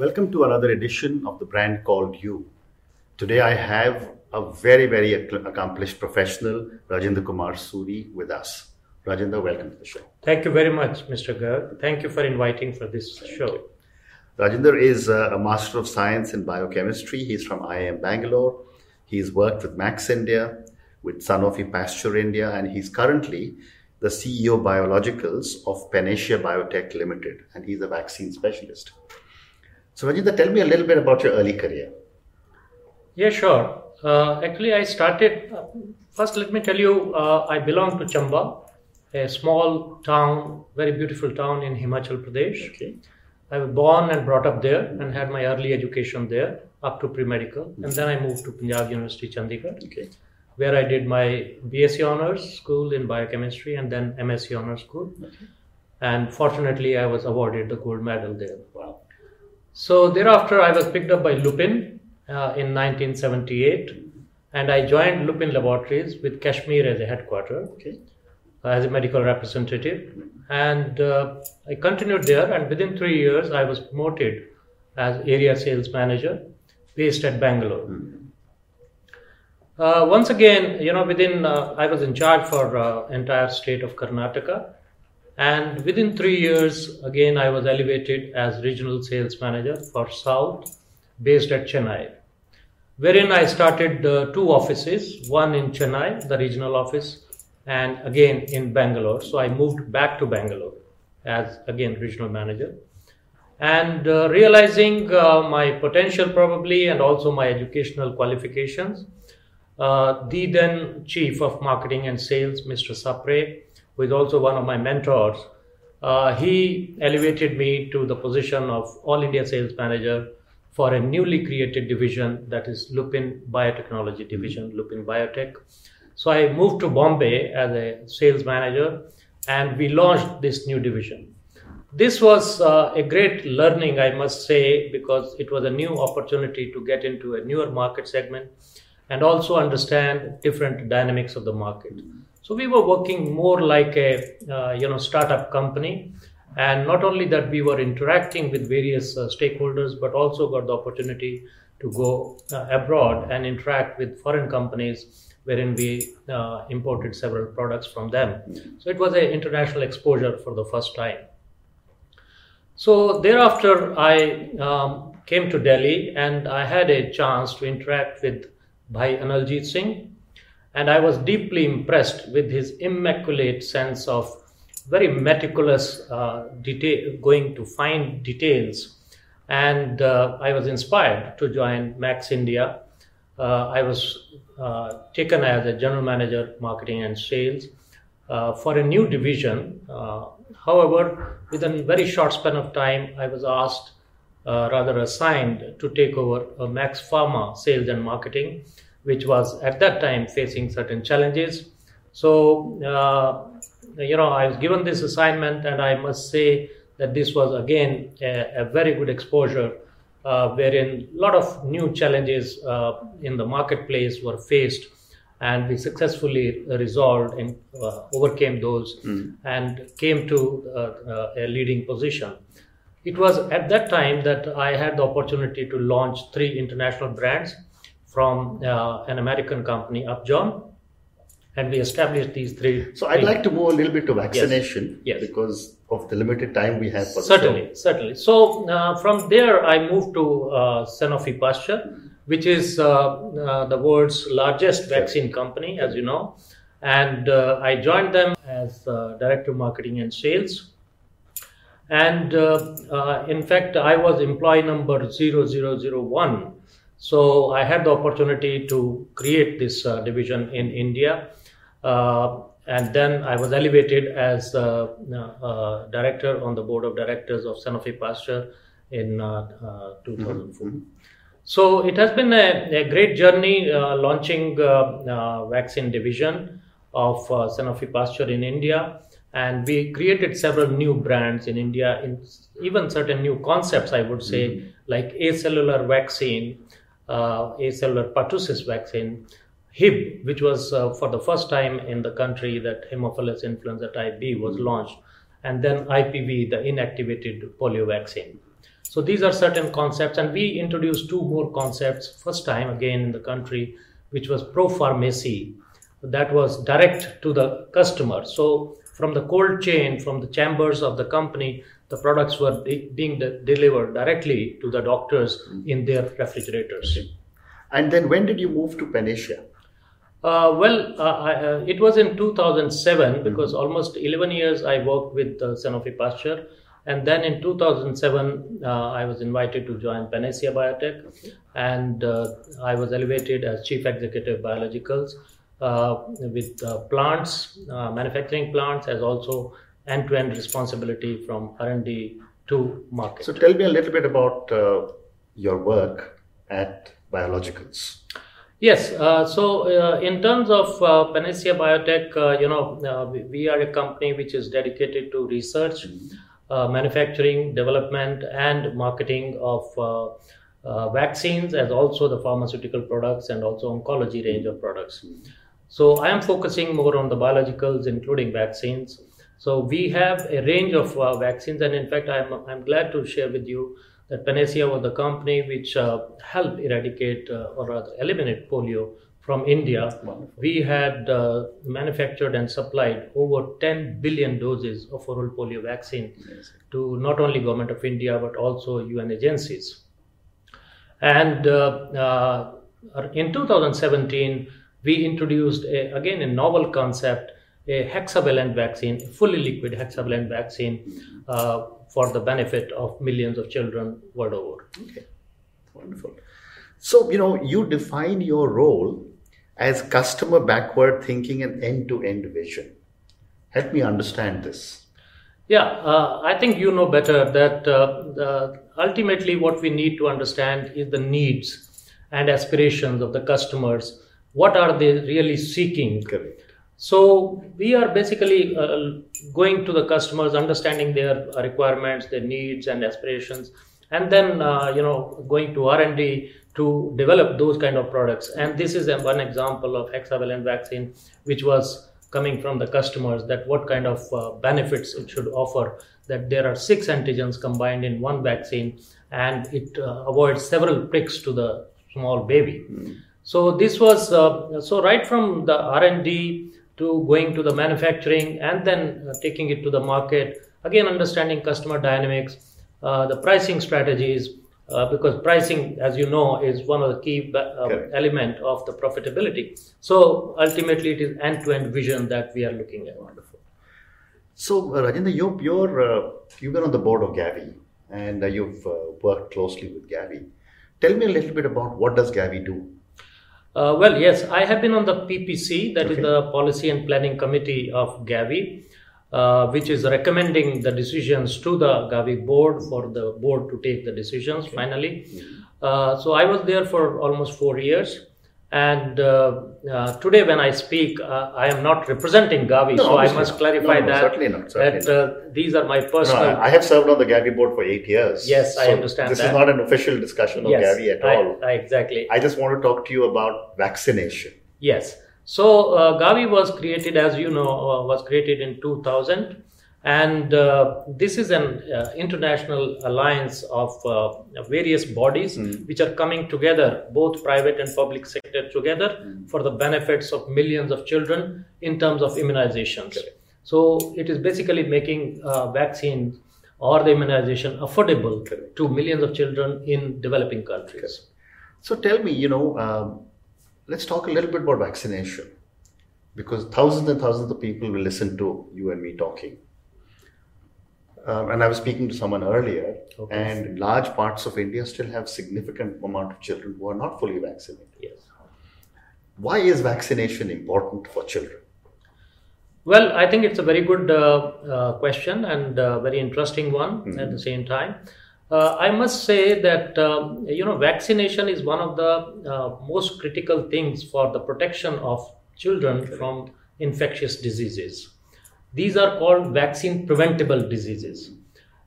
Welcome to another edition of the brand called You. Today I have a very, very accomplished professional, Rajinder Kumar Suri, with us. Rajinder, welcome to the show. Thank you very much, Mr. Garg. Thank you for inviting for this show. Rajinder is a Master of Science in Biochemistry. He's from IIM Bangalore. He's worked with Max India, with Sanofi Pasteur India, and he's currently the CEO Biologicals of Panacea Biotec Limited, and he's a vaccine specialist. So, Rajinder, tell me a little bit about your early career. Yeah, sure. Uh, actually, I started. Uh, first, let me tell you, uh, I belong to Chamba, a small town, very beautiful town in Himachal Pradesh. Okay. I was born and brought up there and had my early education there up to pre-medical. Mm-hmm. And then I moved to Punjab University, Chandigarh, okay. where I did my BSc Honours School in Biochemistry and then MSc Honours School. Okay. And fortunately, I was awarded the gold medal there. Wow. So thereafter, I was picked up by Lupin uh, in 1978, and I joined Lupin Laboratories with Kashmir as a headquarter, okay. uh, as a medical representative, and uh, I continued there. And within three years, I was promoted as area sales manager, based at Bangalore. Mm. once again, you know, within uh, I was in charge for uh, entire state of Karnataka, and within three years, again, I was elevated as regional sales manager for South, based at Chennai wherein I started uh, two offices, one in Chennai, the regional office, and again in Bangalore. So I moved back to Bangalore as again regional manager. And uh, realizing uh, my potential probably and also my educational qualifications, uh, the then chief of marketing and sales, Mr. Sapre, who is also one of my mentors, uh, he elevated me to the position of All India Sales Manager for a newly created division that is Lupin Biotechnology Division, Lupin Biotech. So I moved to Bombay as a sales manager and we launched this new division. This was uh, a great learning, I must say, because it was a new opportunity to get into a newer market segment and also understand different dynamics of the market. So we were working more like a uh, you know startup company and not only that, we were interacting with various uh, stakeholders, but also got the opportunity to go uh, abroad and interact with foreign companies, wherein we uh, imported several products from them. So it was an international exposure for the first time. So thereafter, I um, came to Delhi and I had a chance to interact with Bhai Analjit Singh, and I was deeply impressed with his immaculate sense of very meticulous uh, detail, going to find details. And uh, I was inspired to join Max India. Uh, I was uh, taken as a general manager, marketing and sales uh, for a new division. Uh, however, within a very short span of time, I was asked, rather assigned, to take over Max Pharma sales and marketing, which was at that time facing certain challenges. So you know, I was given this assignment, and I must say that this was again a, a very good exposure, uh, wherein a lot of new challenges uh, in the marketplace were faced, and we successfully resolved and uh, overcame those, mm. and came to uh, uh, a leading position. It was at that time that I had the opportunity to launch three international brands from uh, an American company, Upjohn, and we established these three. So I'd like to move a little bit to vaccination, yes. because of the limited time we have for certainly, certainly. So uh, from there, I moved to uh, Sanofi Pasteur, which is uh, uh the world's largest vaccine company, as you know, and uh, I joined them as uh, director of marketing and sales. And in fact, I was employee number 0001. So I had the opportunity to create this division in India uh, and then I was elevated as uh, uh, director on the board of directors of Sanofi Pasteur in 2004. Mm-hmm. So it has been a, a great journey launching vaccine division of Sanofi Pasteur in India and we created several new brands in India, in even certain new concepts, I would say, mm-hmm. like acellular vaccine, uh, acellular pertussis vaccine, Hib, which was uh, for the first time in the country that Haemophilus influenza type B was launched, and then IPV, the inactivated polio vaccine. So these are certain concepts, and we introduced two more concepts first time again in the country, which was pro pharmacy, that was direct to the customer. So from the cold chain, from the chambers of the company, the products were de- being de- delivered directly to the doctors in their refrigerators. And then when did you move to Panacea? Uh, well, uh, I, uh, it was in 2007 because almost 11 years I worked with uh, Sanofi Pasteur. And then in 2007, uh, I was invited to join Panacea Biotec, and uh, I was elevated as Chief Executive Biologicals uh, with uh, plants, uh, manufacturing plants, as also end-to-end responsibility from R&D to market. So tell me a little bit about uh, your work at Biologicals. Yes. Uh, so, uh, in terms of uh, Panacea Biotec, uh, you know, uh, we, we are a company which is dedicated to research, uh, manufacturing, development, and marketing of uh, uh, vaccines, as also the pharmaceutical products and also oncology range of products. So, I am focusing more on the biologicals, including vaccines. So, we have a range of uh, vaccines, and in fact, I'm, I'm glad to share with you that Panacea was the company which uh, helped eradicate uh, or rather eliminate polio from India. We had uh, manufactured and supplied over 10 billion doses of oral polio vaccine to not only government of India but also UN agencies. And uh, uh, in 2017, we introduced a, again a novel concept, a hexavalent vaccine, fully liquid hexavalent vaccine uh, for the benefit of millions of children world over. Okay, wonderful. So, you know, you define your role as customer backward thinking and end to end vision. Help me understand this. Yeah, uh, I think you know better that uh, ultimately what we need to understand is the needs and aspirations of the customers. What are they really seeking? Correct. So we are basically uh, going to the customers, understanding their requirements, their needs and aspirations, and then uh, you know going to R and D to develop those kind of products. And this is one example of hexavalent vaccine, which was coming from the customers that what kind of uh, benefits it should offer. That there are six antigens combined in one vaccine, and it uh, avoids several pricks to the small baby. So this was uh, so right from the R and D to going to the manufacturing and then uh, taking it to the market. Again, understanding customer dynamics, uh, the pricing strategies, uh, because pricing, as you know, is one of the key uh, element of the profitability. So ultimately, it is end-to-end vision that we are looking at. Wonderful. So, uh, Rajinder, you're, you're, uh, you've been on the board of Gavi and uh, you've uh, worked closely with Gavi. Tell me a little bit about what does Gavi do? Uh, well, yes, I have been on the PPC, that is Okay. the Policy and Planning Committee of Gavi, uh, which is recommending the decisions to the Gavi board for the board to take the decisions finally. Uh, so I was there for almost four years. And uh, uh, today, when I speak, uh, I am not representing Gavi, No, so I must not. clarify No, no, that certainly not, certainly that uh, these are my personal. I I have served on the Gavi board for eight years. Yes, I understand This that. is not an official discussion of yes, Gavi at I- all. I- exactly. I just want to talk to you about vaccination. Yes. So uh, Gavi was created, as you know, uh, was created in 2000, and uh, this is an uh, international alliance of uh, various bodies which are coming together, both private and public sector together, for the benefits of millions of children in terms of immunizations. So it is basically making uh, vaccines or the immunization affordable Correct. to millions of children in developing countries. So tell me, you know, um, let's talk a little bit about vaccination because thousands and thousands of people will listen to you and me talking. Um, and I was speaking to someone earlier, Okay. and large parts of India still have significant amount of children who are not fully vaccinated. Yes. Why is vaccination important for children? Well, I think it's a very good uh, uh, question and uh, very interesting one at the same time. Uh, I must say that um, you know vaccination is one of the uh, most critical things for the protection of children from infectious diseases. These are called vaccine preventable diseases,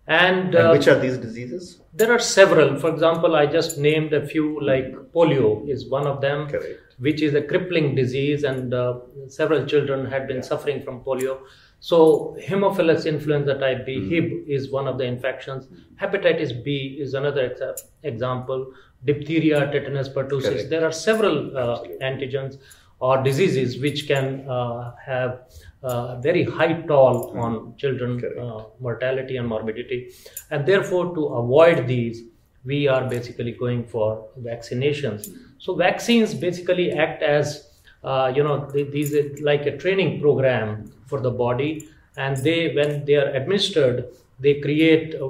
and, And uh, which are these diseases? there are several. For example, I just named a few, like polio is one of them Correct. which is a crippling disease, and uh, several children had been suffering from polio. So, hemophilus influenza type B, Mm. HIB, is one of the infections. Hepatitis B is another exa- example. Diphtheria, tetanus pertussis. Correct. There are several uh, antigens or diseases which can uh, have uh, very high toll on children uh, mortality and morbidity. And therefore, to avoid these, we are basically going for vaccinations. So, vaccines basically act as uh, you know th- these are like a training program for the body, and they when they are administered, they create uh,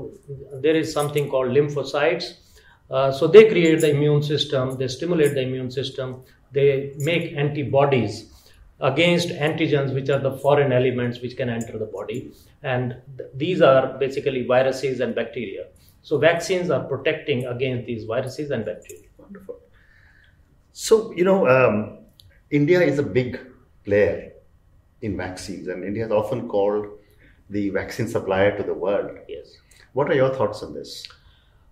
there is something called lymphocytes. Uh, so they create the immune system, they stimulate the immune system, they make antibodies against antigens, which are the foreign elements which can enter the body. And th- these are basically viruses and bacteria. So vaccines are protecting against these viruses and bacteria. Wonderful. So, you know, um, India is a big player in vaccines, and India is often called the vaccine supplier to the world. Yes. What are your thoughts on this?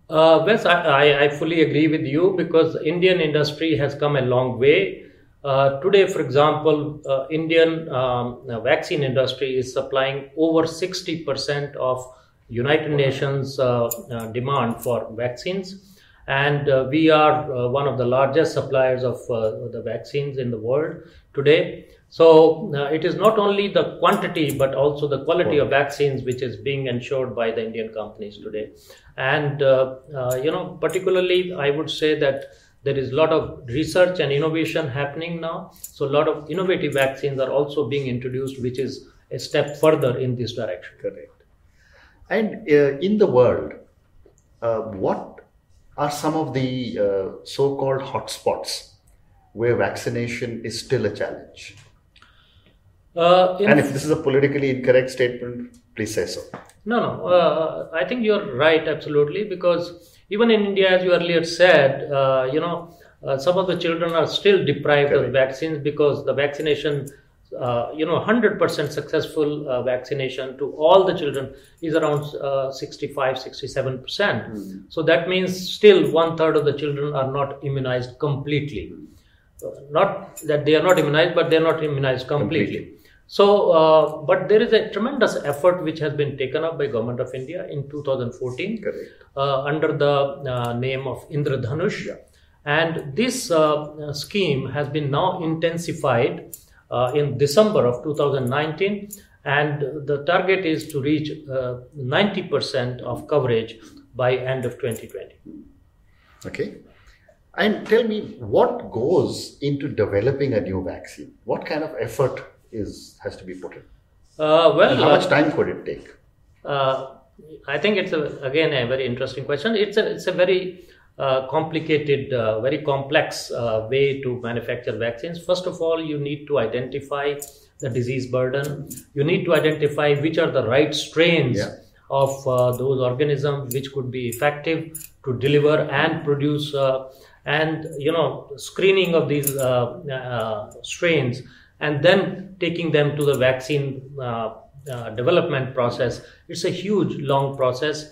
Uh, Wes, I, I, I fully agree with you because Indian industry has come a long way. Uh, today, for example, uh, Indian um, uh, vaccine industry is supplying over 60% of United Nations uh, uh, demand for vaccines. And we are one of the largest suppliers of the vaccines in the world today. So it is not only the quantity but also the quality of vaccines which is being ensured by the Indian companies today. And you know, particularly, I would say that there is a lot of research and innovation happening now. So a lot of innovative vaccines are also being introduced, which is a step further in this direction. Correct. And uh, in the world, uh, what are some of the uh, so called hotspots where vaccination is still a challenge? Uh, And if this is a politically incorrect statement, please say so. No, no. Uh, I think you're right, absolutely, because even in India, as you earlier said, uh, you know, uh, some of the children are still deprived of vaccines because the vaccination, uh, you know, 100% successful uh, vaccination to all the children is around uh, 65, 67%. So that means still one third of the children are not immunized completely. Uh, not that they are not immunized, but they are not immunized completely. Completely. So, uh, but there is a tremendous effort which has been taken up by Government of India in 2014 uh, under the uh, name of Indradhanush. And this uh, scheme has been now intensified uh, in December of 2019, and the target is to reach uh, 90% of coverage by end of 2020. Okay. And tell me what goes into developing a new vaccine? What kind of effort is has to be put in? Uh, well, And how uh, much time could it take? Uh, I think it's a, again a very interesting question. It's a it's a very uh, complicated, uh, very complex uh, way to manufacture vaccines. First of all, you need to identify the disease burden. You need to identify which are the right strains Yeah. of uh, those organisms which could be effective to deliver and produce. Uh, and you know screening of these uh, uh, strains and then taking them to the vaccine uh, uh, development process it's a huge long process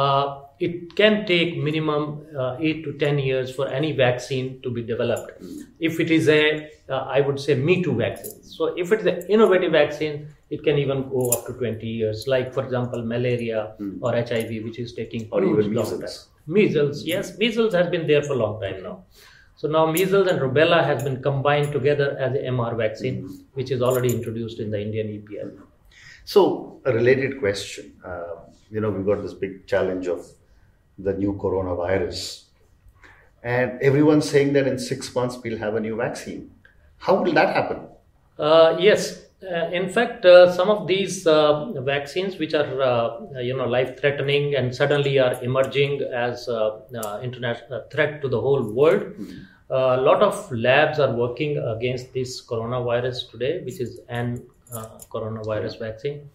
uh, it can take minimum uh, 8 to 10 years for any vaccine to be developed if it is a uh, i would say me too vaccine so if it's an innovative vaccine it can even go up to 20 years like for example malaria or hiv which is taking Or even measles. time. Measles, yes, measles has been there for a long time now. So now measles and rubella has been combined together as a MR vaccine, which is already introduced in the Indian EPI. So, a related question. Uh, you know, we've got this big challenge of the new coronavirus, and everyone's saying that in six months we'll have a new vaccine. How will that happen? Uh, yes, uh, in fact, uh, some of these uh, vaccines, which are uh, you know life-threatening and suddenly are emerging as uh, uh, international threat to the whole world, a lot of labs are working against this coronavirus today, which is an uh, coronavirus vaccine.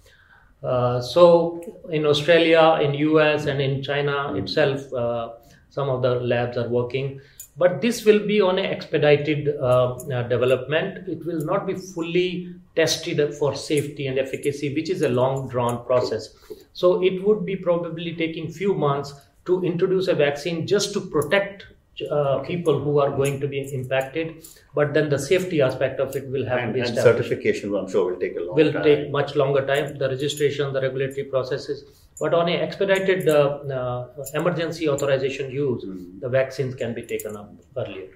Uh, so in Australia, in US, and in China itself, uh, some of the labs are working. But this will be on an expedited uh, uh, development. It will not be fully tested for safety and efficacy, which is a long drawn process. So it would be probably taking few months to introduce a vaccine just to protect uh, people who are going to be impacted, but then the safety aspect of it will have And, to be and established. certification, I'm sure, will take a long Will time. take much longer time. The registration, the regulatory processes, but on a expedited uh, uh, emergency authorization use, Hmm. the vaccines can be taken up earlier.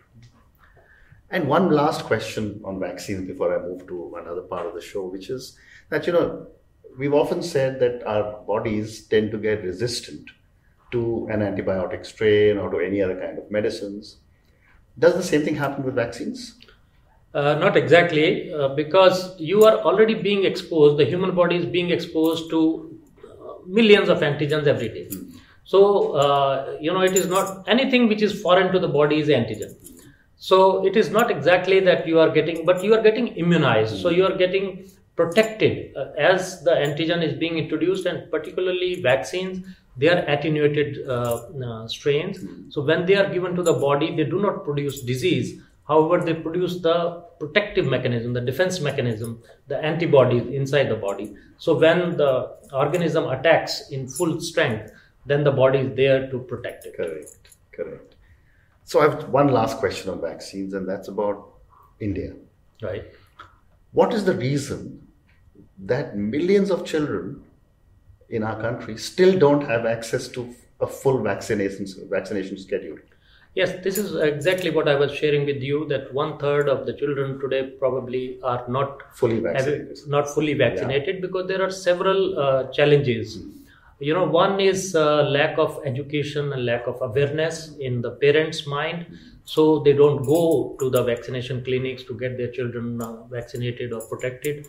And one last question on vaccines before I move to another part of the show, which is that, you know, we've often said that our bodies tend to get resistant to an antibiotic strain or to any other kind of medicines. Does the same thing happen with vaccines? Uh, not exactly, uh, because you are already being exposed, the human body is being exposed to uh, millions of antigens every day. So, uh, you know, it is not anything which is foreign to the body is antigen. So, it is not exactly that you are getting, but you are getting immunized. So, you are getting protected uh, as the antigen is being introduced, and particularly vaccines, they are attenuated uh, uh, strains. So, when they are given to the body, they do not produce disease. However, they produce the protective mechanism, the defense mechanism, the antibodies inside the body. So, when the organism attacks in full strength, then the body is there to protect it. Correct, correct. So I have one last question on vaccines, and that's about India. Right. What is the reason that millions of children in our country still don't have access to a full vaccination vaccination schedule? Yes, this is exactly what I was sharing with you that one third of the children today probably are not Fully vaccinated. not fully vaccinated because there are several uh, challenges. You know, one is uh, lack of education and lack of awareness in the parents' mind, so they don't go to the vaccination clinics to get their children uh, vaccinated or protected.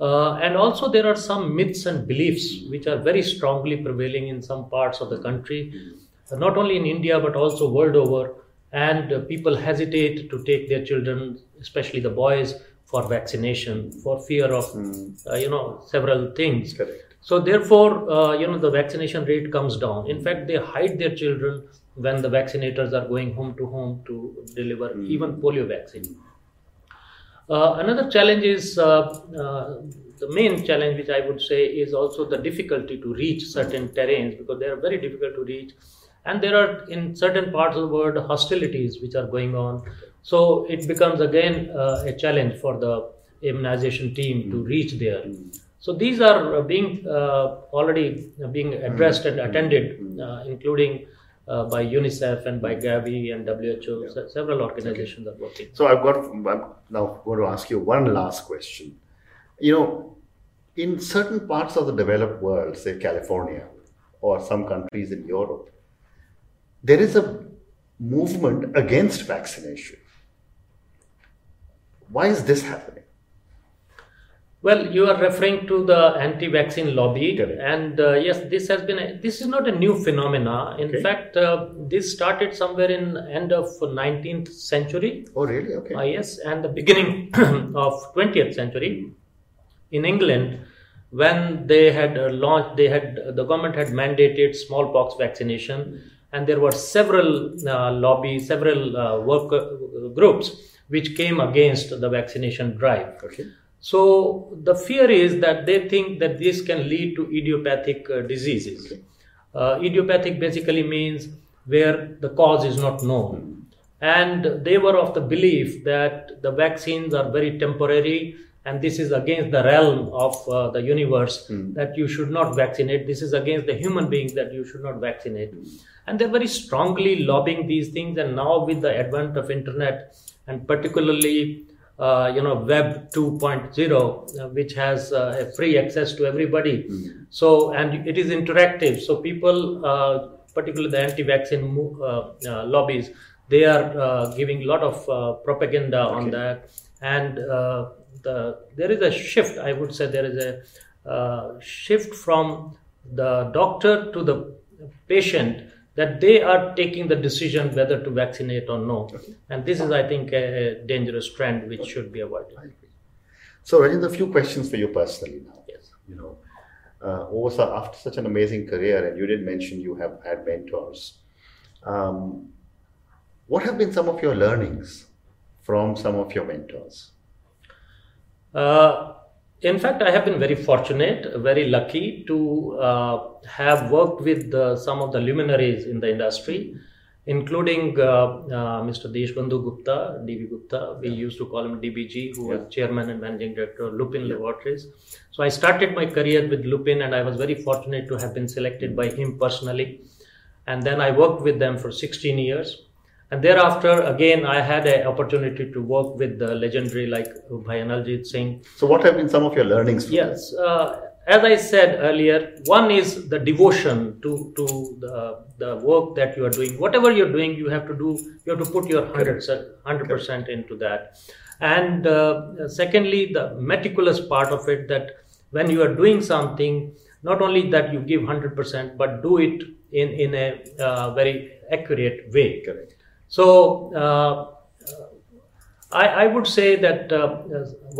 Uh, and also, there are some myths and beliefs which are very strongly prevailing in some parts of the country, uh, not only in India but also world over. And uh, people hesitate to take their children, especially the boys, for vaccination for fear of, uh, you know, several things. Correct. So therefore, uh, you know, the vaccination rate comes down. In fact, they hide their children when the vaccinators are going home to home to deliver even polio vaccine. Uh, another challenge is uh, uh, the main challenge, which I would say, is also the difficulty to reach certain terrains because they are very difficult to reach, and there are in certain parts of the world hostilities which are going on. So it becomes again uh, a challenge for the immunization team to reach there. So these are being uh, already being addressed and attended, uh, including uh, by UNICEF and by Gavi and WHO. Se- several organizations are working. So I've got I'm now going to ask you one last question. You know, in certain parts of the developed world, say California or some countries in Europe, there is a movement against vaccination. Why is this happening? Well, you are referring to the anti-vaccine lobby, Correct. and uh, yes, this has been a, this is not a new phenomena. In Okay. fact, uh, this started somewhere in end of 19th century. Oh, really? Okay. Uh, yes, and the beginning of 20th century in England, when they had uh, launched, they had the government had mandated smallpox vaccination, and there were several uh, lobbies, several uh, work uh, groups which came against the vaccination drive. Okay. So the fear is that they think that this can lead to idiopathic uh, diseases. Uh, idiopathic basically means where the cause is not known. And they were of the belief that the vaccines are very temporary and this is against the realm of uh, the universe that you should not vaccinate. This is against the human beings that you should not vaccinate. And they're very strongly lobbying these things. And now with the advent of internet and particularly uh, you know web 2.0 uh, which has uh, a free access to everybody. So and it is interactive. So people uh, particularly the anti-vaccine lobbies they are uh, giving a lot of uh, propaganda on that. And uh, the there is a shift i would say there is a uh, shift from the doctor to the patient that they are taking the decision whether to vaccinate or no and this is i think a, dangerous trend which should be avoided. So, Rajinder, a few questions for you personally now. yes You know, uh, over, after such an amazing career, and you did mention you have had mentors. Um, what have been some of your learnings from some of your mentors? Uh, in fact, I have been very fortunate, very lucky to uh, have worked with uh, some of the luminaries in the industry. including uh, uh, Mr. Deshbandhu Gupta, DB Gupta. We used to call him DBG, who Yeah. was chairman and managing director of Lupin Laboratories. So I started my career with Lupin, and I was very fortunate to have been selected by him personally. And then I worked with them for 16 years. And thereafter, again, I had an opportunity to work with the legendary like Bhai Analjit Singh, So, what have been some of your learnings? From Yes, uh, as I said earlier, one is the devotion to to the the work that you are doing. Whatever you're doing, you have to do. You have to put your hundred percent into that. And uh, secondly, the meticulous part of it that when you are doing something, not only that you give hundred percent, but do it in in a uh, very accurate way. Correct. So uh, I, I would say that uh,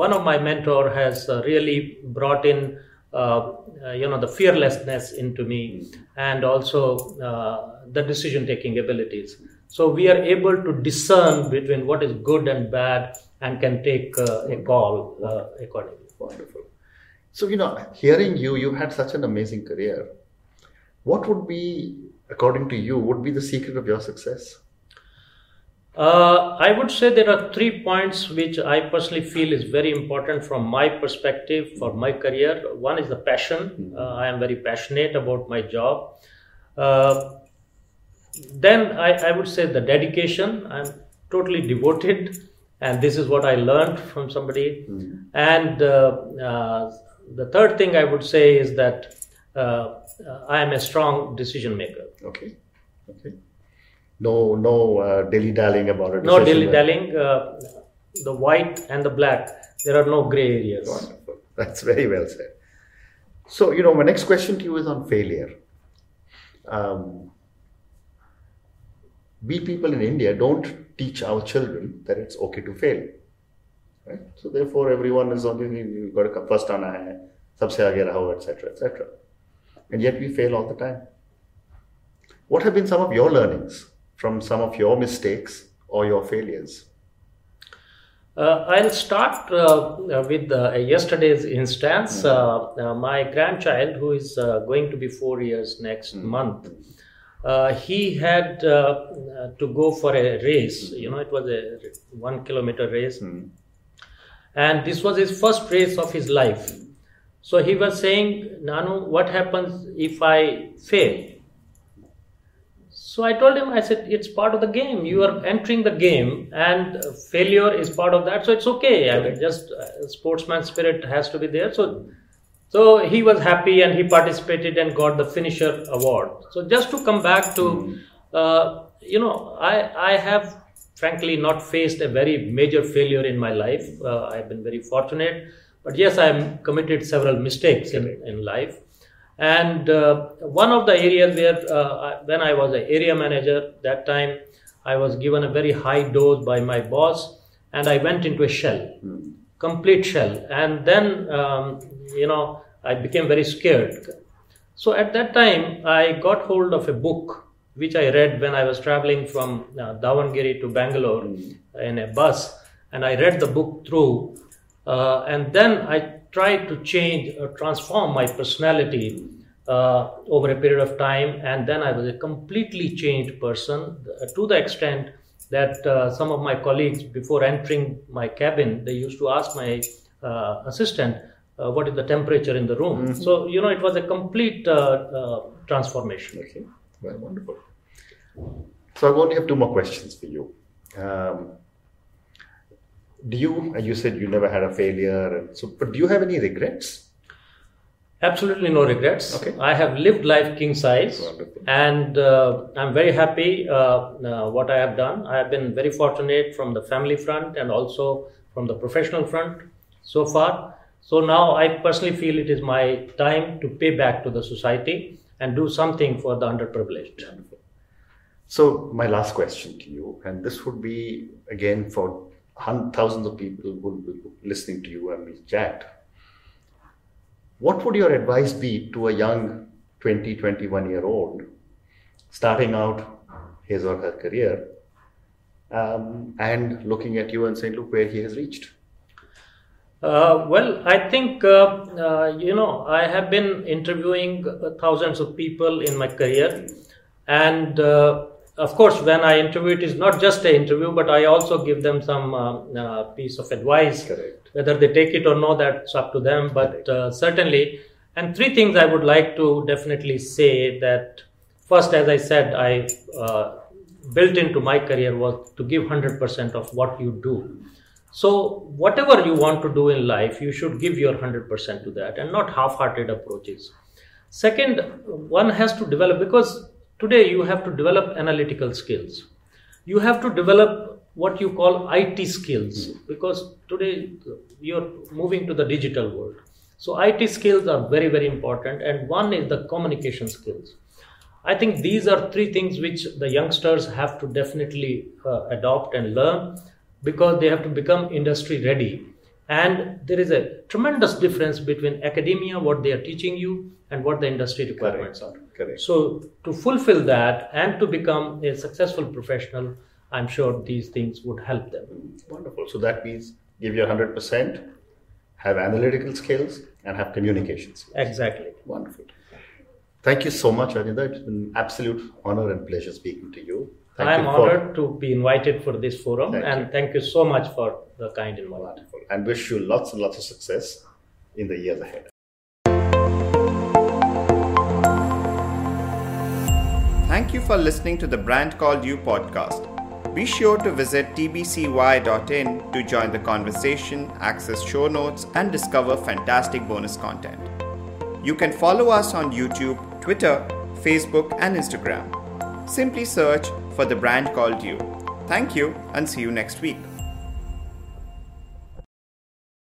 one of my mentor has uh, really brought in uh, uh, you know the fearlessness into me and also the decision taking abilities. So we are able to discern between what is good and bad and can take a call accordingly. Wonderful. So, you know, hearing you, you had such an amazing career. What would be, according to you, would be the secret of your success? Uh, I would say there are three points which I personally feel is very important from my perspective for my career. One is the passion. Uh, I am very passionate about my job. Uh, then I, I would say the dedication. I'm totally devoted, and this is what I learned from somebody. And uh, uh, the third thing I would say is that uh, I am a strong decision maker. Okay. Okay No, no uh, dilly dallying about it. No dilly dallying. Uh, the white and the black. There are no gray areas. Wonderful. That's very well said. So, you know, my next question to you is on failure. Um, we people in India don't teach our children that it's okay to fail. Right? So, therefore, everyone is on, you've got to come first आना है, सबसे आगे रहो, etc., etc. And yet we fail all the time. What have been some of your learnings from some of your mistakes or your failures? Uh, I'll start uh, with uh, yesterday's instance. Uh, uh, my grandchild, who is uh, going to be four years next month, uh, he had uh, uh, to go for a race. You know, it was a one kilometer race. And this was his first race of his life. So he was saying, Nanu, what happens if I fail? So I told him, I said, it's part of the game. You are entering the game, and uh, failure is part of that. So it's okay. I mean, just uh, sportsman spirit has to be there. So, so he was happy and he participated and got the finisher award. So just to come back to, uh, you know, I I have frankly not faced a very major failure in my life. Uh, I've been very fortunate, but yes, I've committed several mistakes in, in life. And uh, one of the areas where, uh, when I was an area manager, that time I was given a very high dose by my boss, and I went into a shell, complete shell. And then, um, you know, I became very scared. So at that time, I got hold of a book which I read when I was traveling from uh, Davangere to Bangalore in a bus, and I read the book through, uh, and then I tried to change or transform my personality uh, over a period of time, and then I was a completely changed person uh, to the extent that uh, some of my colleagues, before entering my cabin, they used to ask my uh, assistant, uh, "What is the temperature in the room?" So you know, it was a complete uh, uh, transformation. Okay, well, wonderful. So I only have two more questions for you. Um, do you, you said you never had a failure, and so, but do you have any regrets? Absolutely no regrets. Okay. I have lived life king size, Wonderful. and uh, I'm very happy uh, uh, what I have done. I have been very fortunate from the family front and also from the professional front so far. So now I personally feel it is my time to pay back to the society and do something for the underprivileged. So my last question to you, and this would be again for thousands of people will be listening to you and me chat. What would your advice be to a young 20, 21 year old starting out his or her career um, and looking at you and saying, look where he has reached? Uh, well, I think, uh, uh, you know, I have been interviewing uh, thousands of people in my career, and uh, of course, when I interview, it is not just an interview, but I also give them some uh, uh, piece of advice. Correct. Whether they take it or not, that's up to them. But uh, certainly, and three things I would like to definitely say that first, as I said, I uh, built into my career was to give 100% of what you do. So, whatever you want to do in life, you should give your 100% to that and not half hearted approaches. Second, one has to develop because today you have to develop analytical skills. You have to develop what you call IT skills because today you're moving to the digital world. So, IT skills are very, very important, and one is the communication skills. I think these are three things which the youngsters have to definitely uh, adopt and learn because they have to become industry ready. And there is a tremendous difference between academia, what they are teaching you, and what the industry requirements are. Correct. So, to fulfill that and to become a successful professional, I'm sure these things would help them. Wonderful. So that means give your 100%, have analytical skills, and have communication skills. Exactly. Wonderful. Thank you so much, Anida. It's been an absolute honor and pleasure speaking to you. Thank I'm you for- honored to be invited for this forum, Thank and you. thank you so much for the kind invite. Wonderful. And wish you lots and lots of success in the years ahead. Thank you for listening to the Brand Called You podcast. Be sure to visit tbcy.in to join the conversation, access show notes, and discover fantastic bonus content. You can follow us on YouTube, Twitter, Facebook, and Instagram. Simply search for the brand called you. Thank you and see you next week.